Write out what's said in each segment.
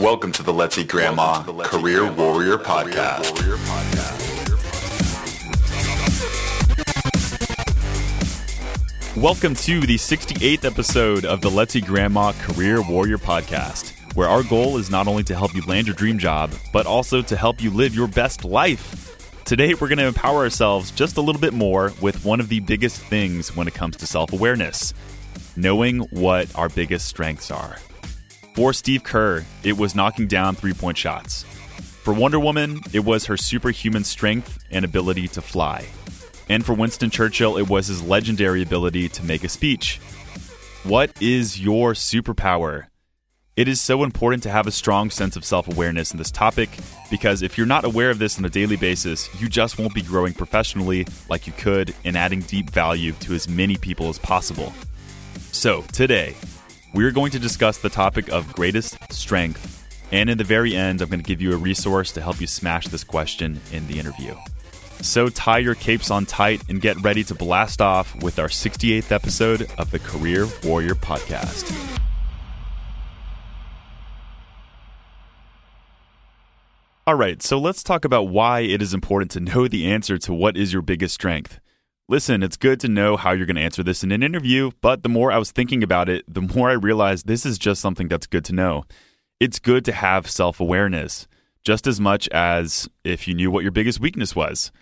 Welcome to the Let's Eat Grandma Career Warrior Podcast. Welcome to the 68th episode of the Let's Eat Grandma Career Warrior Podcast, where our goal is not only to help you land your dream job, but also to help you live your best life. Today, we're going to empower ourselves just a little bit more with one of the biggest things when it comes to self awareness knowing what our biggest strengths are. For Steve Kerr, it was knocking down three point shots. For Wonder Woman, it was her superhuman strength and ability to fly. And for Winston Churchill, it was his legendary ability to make a speech. What is your superpower? It is so important to have a strong sense of self awareness in this topic because if you're not aware of this on a daily basis, you just won't be growing professionally like you could and adding deep value to as many people as possible. So, today, we're going to discuss the topic of greatest strength. And in the very end, I'm going to give you a resource to help you smash this question in the interview. So tie your capes on tight and get ready to blast off with our 68th episode of the Career Warrior Podcast. All right, so let's talk about why it is important to know the answer to what is your biggest strength. Listen, it's good to know how you're going to answer this in an interview, but the more I was thinking about it, the more I realized this is just something that's good to know. It's good to have self awareness, just as much as if you knew what your biggest weakness was.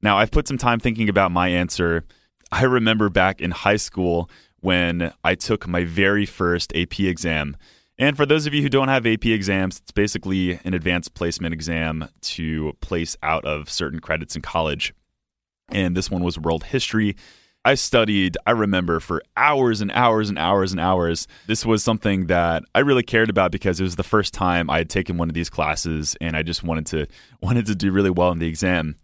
Now, I've put some time thinking about my answer. I remember back in high school when I took my very first AP exam. And for those of you who don't have AP exams, it's basically an advanced placement exam to place out of certain credits in college and this one was world history. I studied, I remember, for hours and hours and hours and hours. This was something that I really cared about because it was the first time I had taken one of these classes and I just wanted to wanted to do really well in the exam.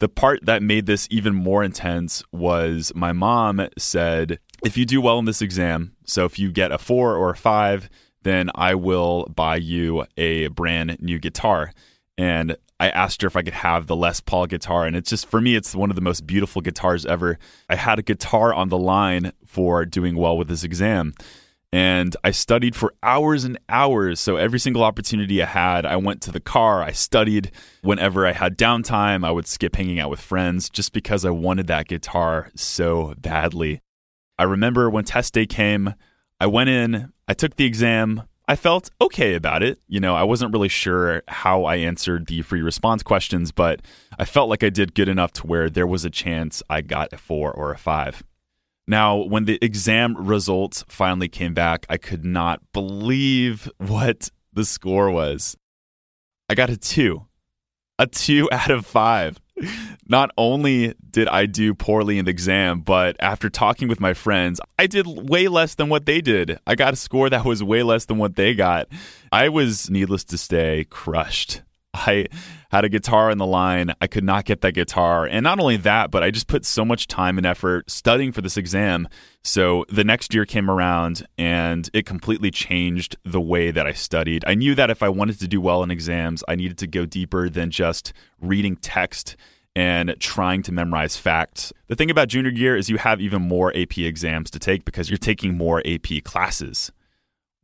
The part that made this even more intense was my mom said, if you do well in this exam, so if you get a 4 or a 5, then I will buy you a brand new guitar. And I asked her if I could have the Les Paul guitar. And it's just, for me, it's one of the most beautiful guitars ever. I had a guitar on the line for doing well with this exam. And I studied for hours and hours. So every single opportunity I had, I went to the car, I studied. Whenever I had downtime, I would skip hanging out with friends just because I wanted that guitar so badly. I remember when test day came, I went in, I took the exam, I felt okay about it. You know, I wasn't really sure how I answered the free response questions, but I felt like I did good enough to where there was a chance I got a four or a five. Now, when the exam results finally came back, I could not believe what the score was. I got a two, a two out of five not only did I do poorly in the exam, but after talking with my friends, I did way less than what they did. I got a score that was way less than what they got. I was, needless to say, crushed. I had a guitar in the line. I could not get that guitar. And not only that, but I just put so much time and effort studying for this exam. So the next year came around and it completely changed the way that I studied. I knew that if I wanted to do well in exams, I needed to go deeper than just reading text and trying to memorize facts. The thing about junior year is you have even more AP exams to take because you're taking more AP classes.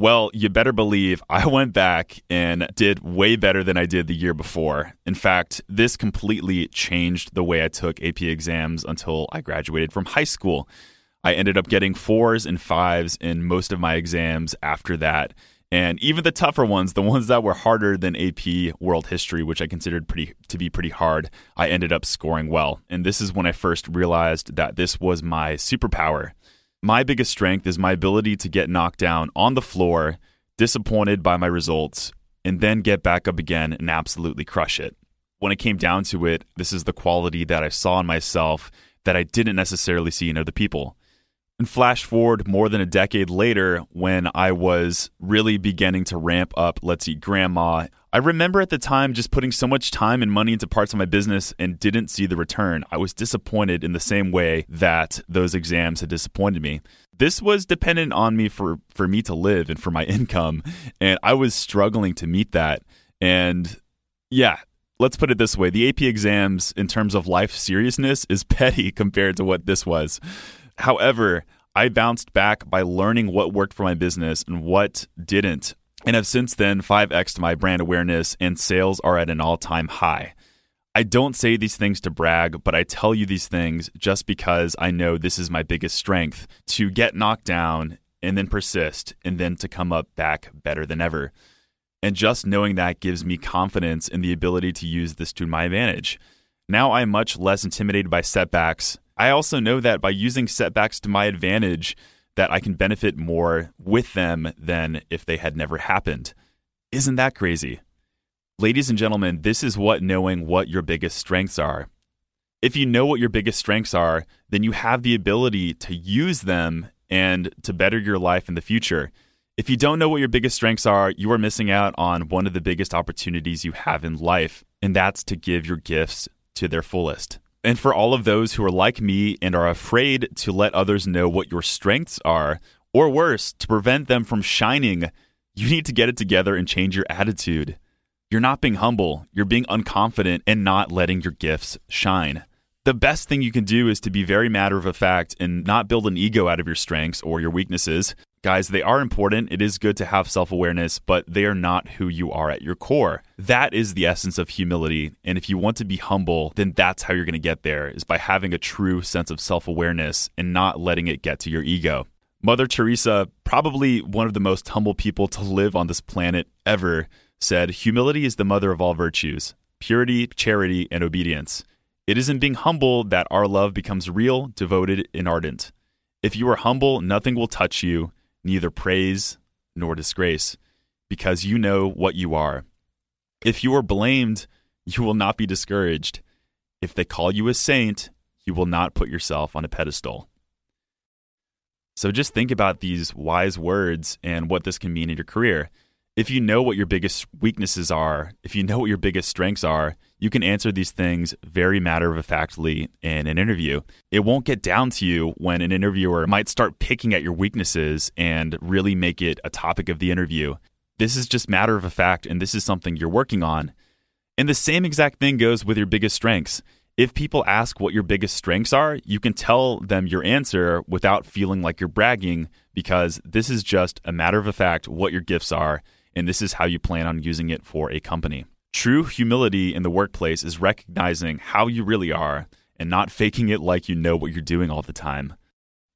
Well, you better believe I went back and did way better than I did the year before. In fact, this completely changed the way I took AP exams until I graduated from high school. I ended up getting fours and fives in most of my exams after that. And even the tougher ones, the ones that were harder than AP World History, which I considered pretty to be pretty hard, I ended up scoring well. And this is when I first realized that this was my superpower. My biggest strength is my ability to get knocked down on the floor, disappointed by my results, and then get back up again and absolutely crush it. When it came down to it, this is the quality that I saw in myself that I didn't necessarily see in other people. And flash forward more than a decade later, when I was really beginning to ramp up Let's Eat Grandma, I remember at the time just putting so much time and money into parts of my business and didn't see the return. I was disappointed in the same way that those exams had disappointed me. This was dependent on me for, for me to live and for my income, and I was struggling to meet that. And yeah, let's put it this way the AP exams, in terms of life seriousness, is petty compared to what this was. However, I bounced back by learning what worked for my business and what didn't. And have since then 5x'd my brand awareness and sales are at an all time high. I don't say these things to brag, but I tell you these things just because I know this is my biggest strength to get knocked down and then persist and then to come up back better than ever. And just knowing that gives me confidence in the ability to use this to my advantage. Now I'm much less intimidated by setbacks. I also know that by using setbacks to my advantage, that I can benefit more with them than if they had never happened. Isn't that crazy? Ladies and gentlemen, this is what knowing what your biggest strengths are. If you know what your biggest strengths are, then you have the ability to use them and to better your life in the future. If you don't know what your biggest strengths are, you are missing out on one of the biggest opportunities you have in life, and that's to give your gifts to their fullest. And for all of those who are like me and are afraid to let others know what your strengths are, or worse, to prevent them from shining, you need to get it together and change your attitude. You're not being humble, you're being unconfident and not letting your gifts shine. The best thing you can do is to be very matter of fact and not build an ego out of your strengths or your weaknesses. Guys, they are important. It is good to have self awareness, but they are not who you are at your core. That is the essence of humility. And if you want to be humble, then that's how you're going to get there, is by having a true sense of self awareness and not letting it get to your ego. Mother Teresa, probably one of the most humble people to live on this planet ever, said, Humility is the mother of all virtues purity, charity, and obedience. It is in being humble that our love becomes real, devoted, and ardent. If you are humble, nothing will touch you neither praise nor disgrace, because you know what you are. If you are blamed, you will not be discouraged. If they call you a saint, you will not put yourself on a pedestal. So just think about these wise words and what this can mean in your career. If you know what your biggest weaknesses are, if you know what your biggest strengths are, you can answer these things very matter of factly in an interview. It won't get down to you when an interviewer might start picking at your weaknesses and really make it a topic of the interview. This is just matter of fact, and this is something you're working on. And the same exact thing goes with your biggest strengths. If people ask what your biggest strengths are, you can tell them your answer without feeling like you're bragging because this is just a matter of fact what your gifts are, and this is how you plan on using it for a company. True humility in the workplace is recognizing how you really are and not faking it like you know what you're doing all the time.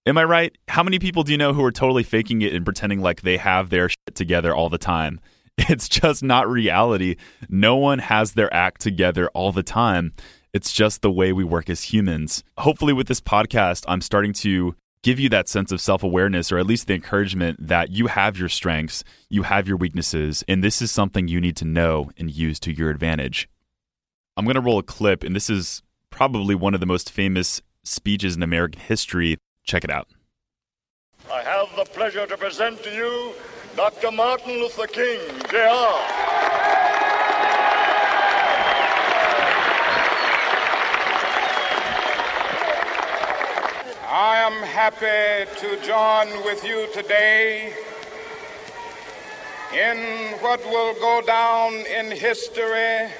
Am I right? How many people do you know who are totally faking it and pretending like they have their shit together all the time? It's just not reality. No one has their act together all the time. It's just the way we work as humans. Hopefully, with this podcast, I'm starting to give you that sense of self awareness, or at least the encouragement that you have your strengths, you have your weaknesses, and this is something you need to know and use to your advantage. I'm going to roll a clip, and this is probably one of the most famous speeches in American history. Check it out. I have the pleasure to present to you Dr. Martin Luther King, Jr. I am happy to join with you today in what will go down in history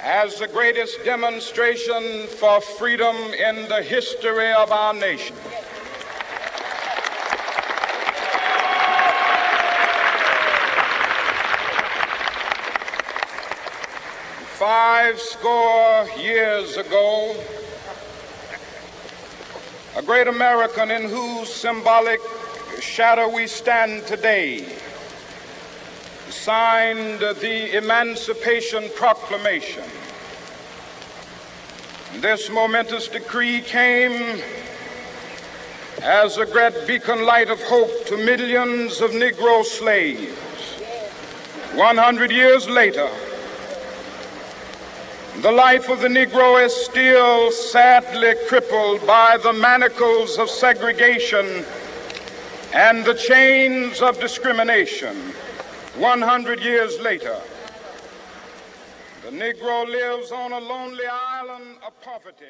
as the greatest demonstration for freedom in the history of our nation. Five score years ago, a great American in whose symbolic shadow we stand today, signed the Emancipation Proclamation. This momentous decree came as a great beacon light of hope to millions of Negro slaves. 100 years later, the life of the Negro is still sadly crippled by the manacles of segregation and the chains of discrimination. 100 years later, the Negro lives on a lonely island of poverty.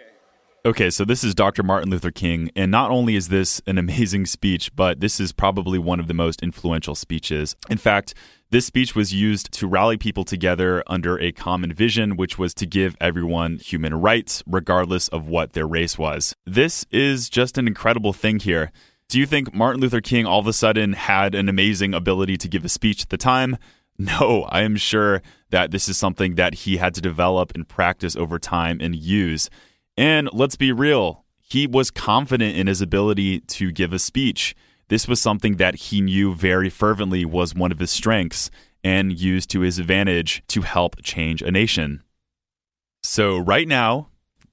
Okay, so this is Dr. Martin Luther King, and not only is this an amazing speech, but this is probably one of the most influential speeches. In fact, this speech was used to rally people together under a common vision, which was to give everyone human rights, regardless of what their race was. This is just an incredible thing here. Do you think Martin Luther King all of a sudden had an amazing ability to give a speech at the time? No, I am sure that this is something that he had to develop and practice over time and use. And let's be real, he was confident in his ability to give a speech. This was something that he knew very fervently was one of his strengths and used to his advantage to help change a nation. So, right now,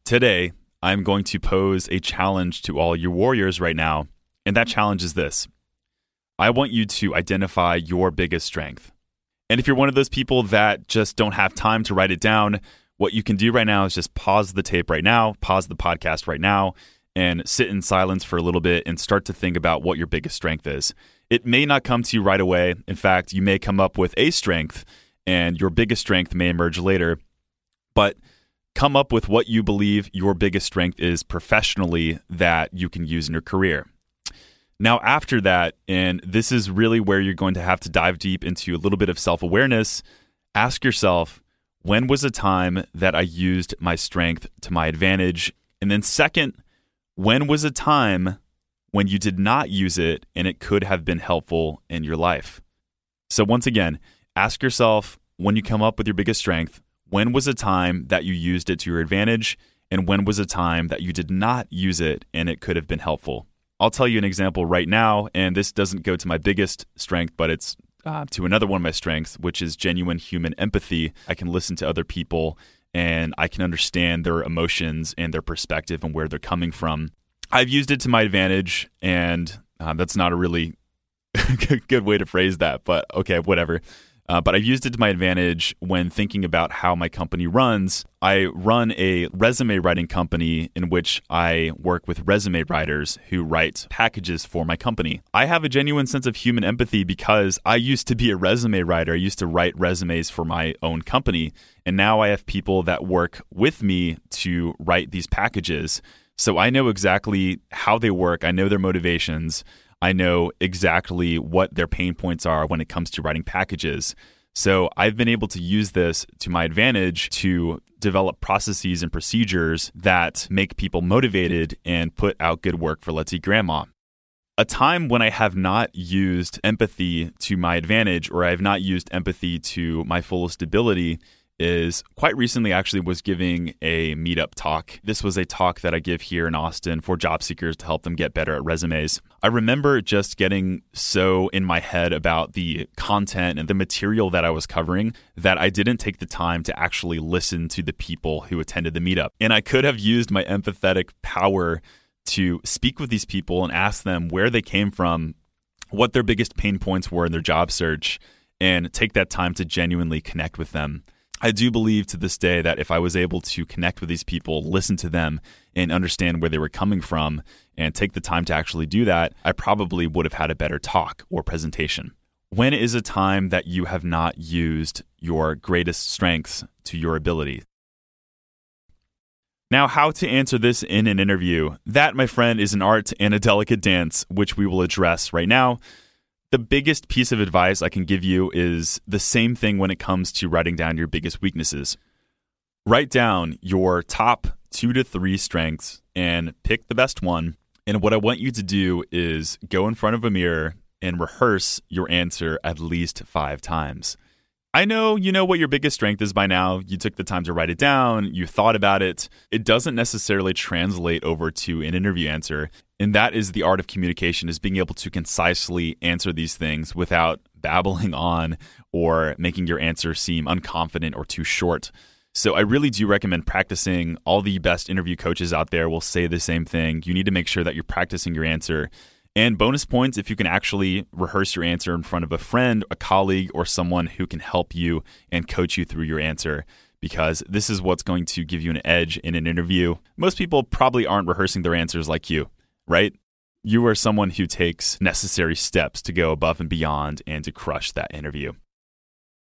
today, I'm going to pose a challenge to all you warriors right now. And that challenge is this I want you to identify your biggest strength. And if you're one of those people that just don't have time to write it down, what you can do right now is just pause the tape right now, pause the podcast right now, and sit in silence for a little bit and start to think about what your biggest strength is. It may not come to you right away. In fact, you may come up with a strength, and your biggest strength may emerge later. But come up with what you believe your biggest strength is professionally that you can use in your career. Now, after that, and this is really where you're going to have to dive deep into a little bit of self awareness, ask yourself, when was a time that I used my strength to my advantage? And then, second, when was a time when you did not use it and it could have been helpful in your life? So, once again, ask yourself when you come up with your biggest strength, when was a time that you used it to your advantage? And when was a time that you did not use it and it could have been helpful? I'll tell you an example right now, and this doesn't go to my biggest strength, but it's uh, to another one of my strengths, which is genuine human empathy. I can listen to other people and I can understand their emotions and their perspective and where they're coming from. I've used it to my advantage, and uh, that's not a really good way to phrase that, but okay, whatever. Uh, but I've used it to my advantage when thinking about how my company runs. I run a resume writing company in which I work with resume writers who write packages for my company. I have a genuine sense of human empathy because I used to be a resume writer. I used to write resumes for my own company. And now I have people that work with me to write these packages. So I know exactly how they work, I know their motivations. I know exactly what their pain points are when it comes to writing packages. So I've been able to use this to my advantage to develop processes and procedures that make people motivated and put out good work for Let's Eat Grandma. A time when I have not used empathy to my advantage or I have not used empathy to my fullest ability is quite recently actually was giving a meetup talk. This was a talk that I give here in Austin for job seekers to help them get better at resumes. I remember just getting so in my head about the content and the material that I was covering that I didn't take the time to actually listen to the people who attended the meetup. And I could have used my empathetic power to speak with these people and ask them where they came from, what their biggest pain points were in their job search, and take that time to genuinely connect with them. I do believe to this day that if I was able to connect with these people, listen to them, and understand where they were coming from, and take the time to actually do that, I probably would have had a better talk or presentation. When is a time that you have not used your greatest strengths to your ability? Now, how to answer this in an interview? That, my friend, is an art and a delicate dance, which we will address right now the biggest piece of advice I can give you is the same thing when it comes to writing down your biggest weaknesses. Write down your top two to three strengths and pick the best one. And what I want you to do is go in front of a mirror and rehearse your answer at least five times. I know you know what your biggest strength is by now. You took the time to write it down, you thought about it. It doesn't necessarily translate over to an interview answer. And that is the art of communication is being able to concisely answer these things without babbling on or making your answer seem unconfident or too short. So I really do recommend practicing. All the best interview coaches out there will say the same thing. You need to make sure that you're practicing your answer and bonus points if you can actually rehearse your answer in front of a friend, a colleague, or someone who can help you and coach you through your answer because this is what's going to give you an edge in an interview. Most people probably aren't rehearsing their answers like you, right? You are someone who takes necessary steps to go above and beyond and to crush that interview.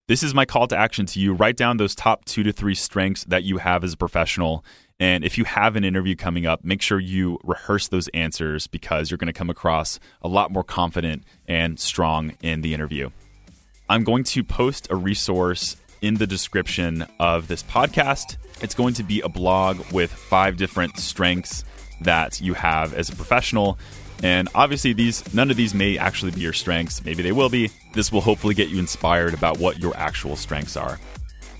This is my call to action to you. Write down those top two to three strengths that you have as a professional and if you have an interview coming up, make sure you rehearse those answers because you're going to come across a lot more confident and strong in the interview. I'm going to post a resource in the description of this podcast. It's going to be a blog with five different strengths that you have as a professional. And obviously, these none of these may actually be your strengths. Maybe they will be. This will hopefully get you inspired about what your actual strengths are.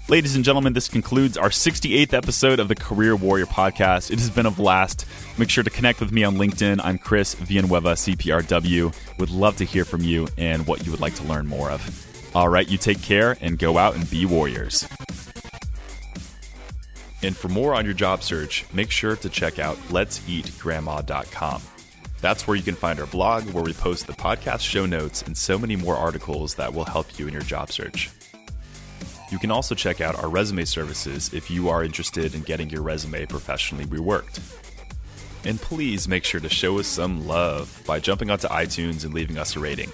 Ladies and gentlemen, this concludes our 68th episode of the Career Warrior Podcast. It has been a blast. Make sure to connect with me on LinkedIn. I'm Chris Villanueva, CPRW. Would love to hear from you and what you would like to learn more of. All right, you take care and go out and be warriors. And for more on your job search, make sure to check out let'seatgrandma.com. That's where you can find our blog, where we post the podcast show notes and so many more articles that will help you in your job search. You can also check out our resume services if you are interested in getting your resume professionally reworked. And please make sure to show us some love by jumping onto iTunes and leaving us a rating.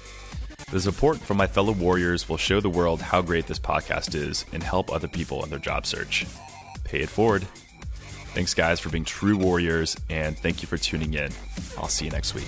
The support from my fellow warriors will show the world how great this podcast is and help other people in their job search. Pay it forward. Thanks, guys, for being true warriors, and thank you for tuning in. I'll see you next week.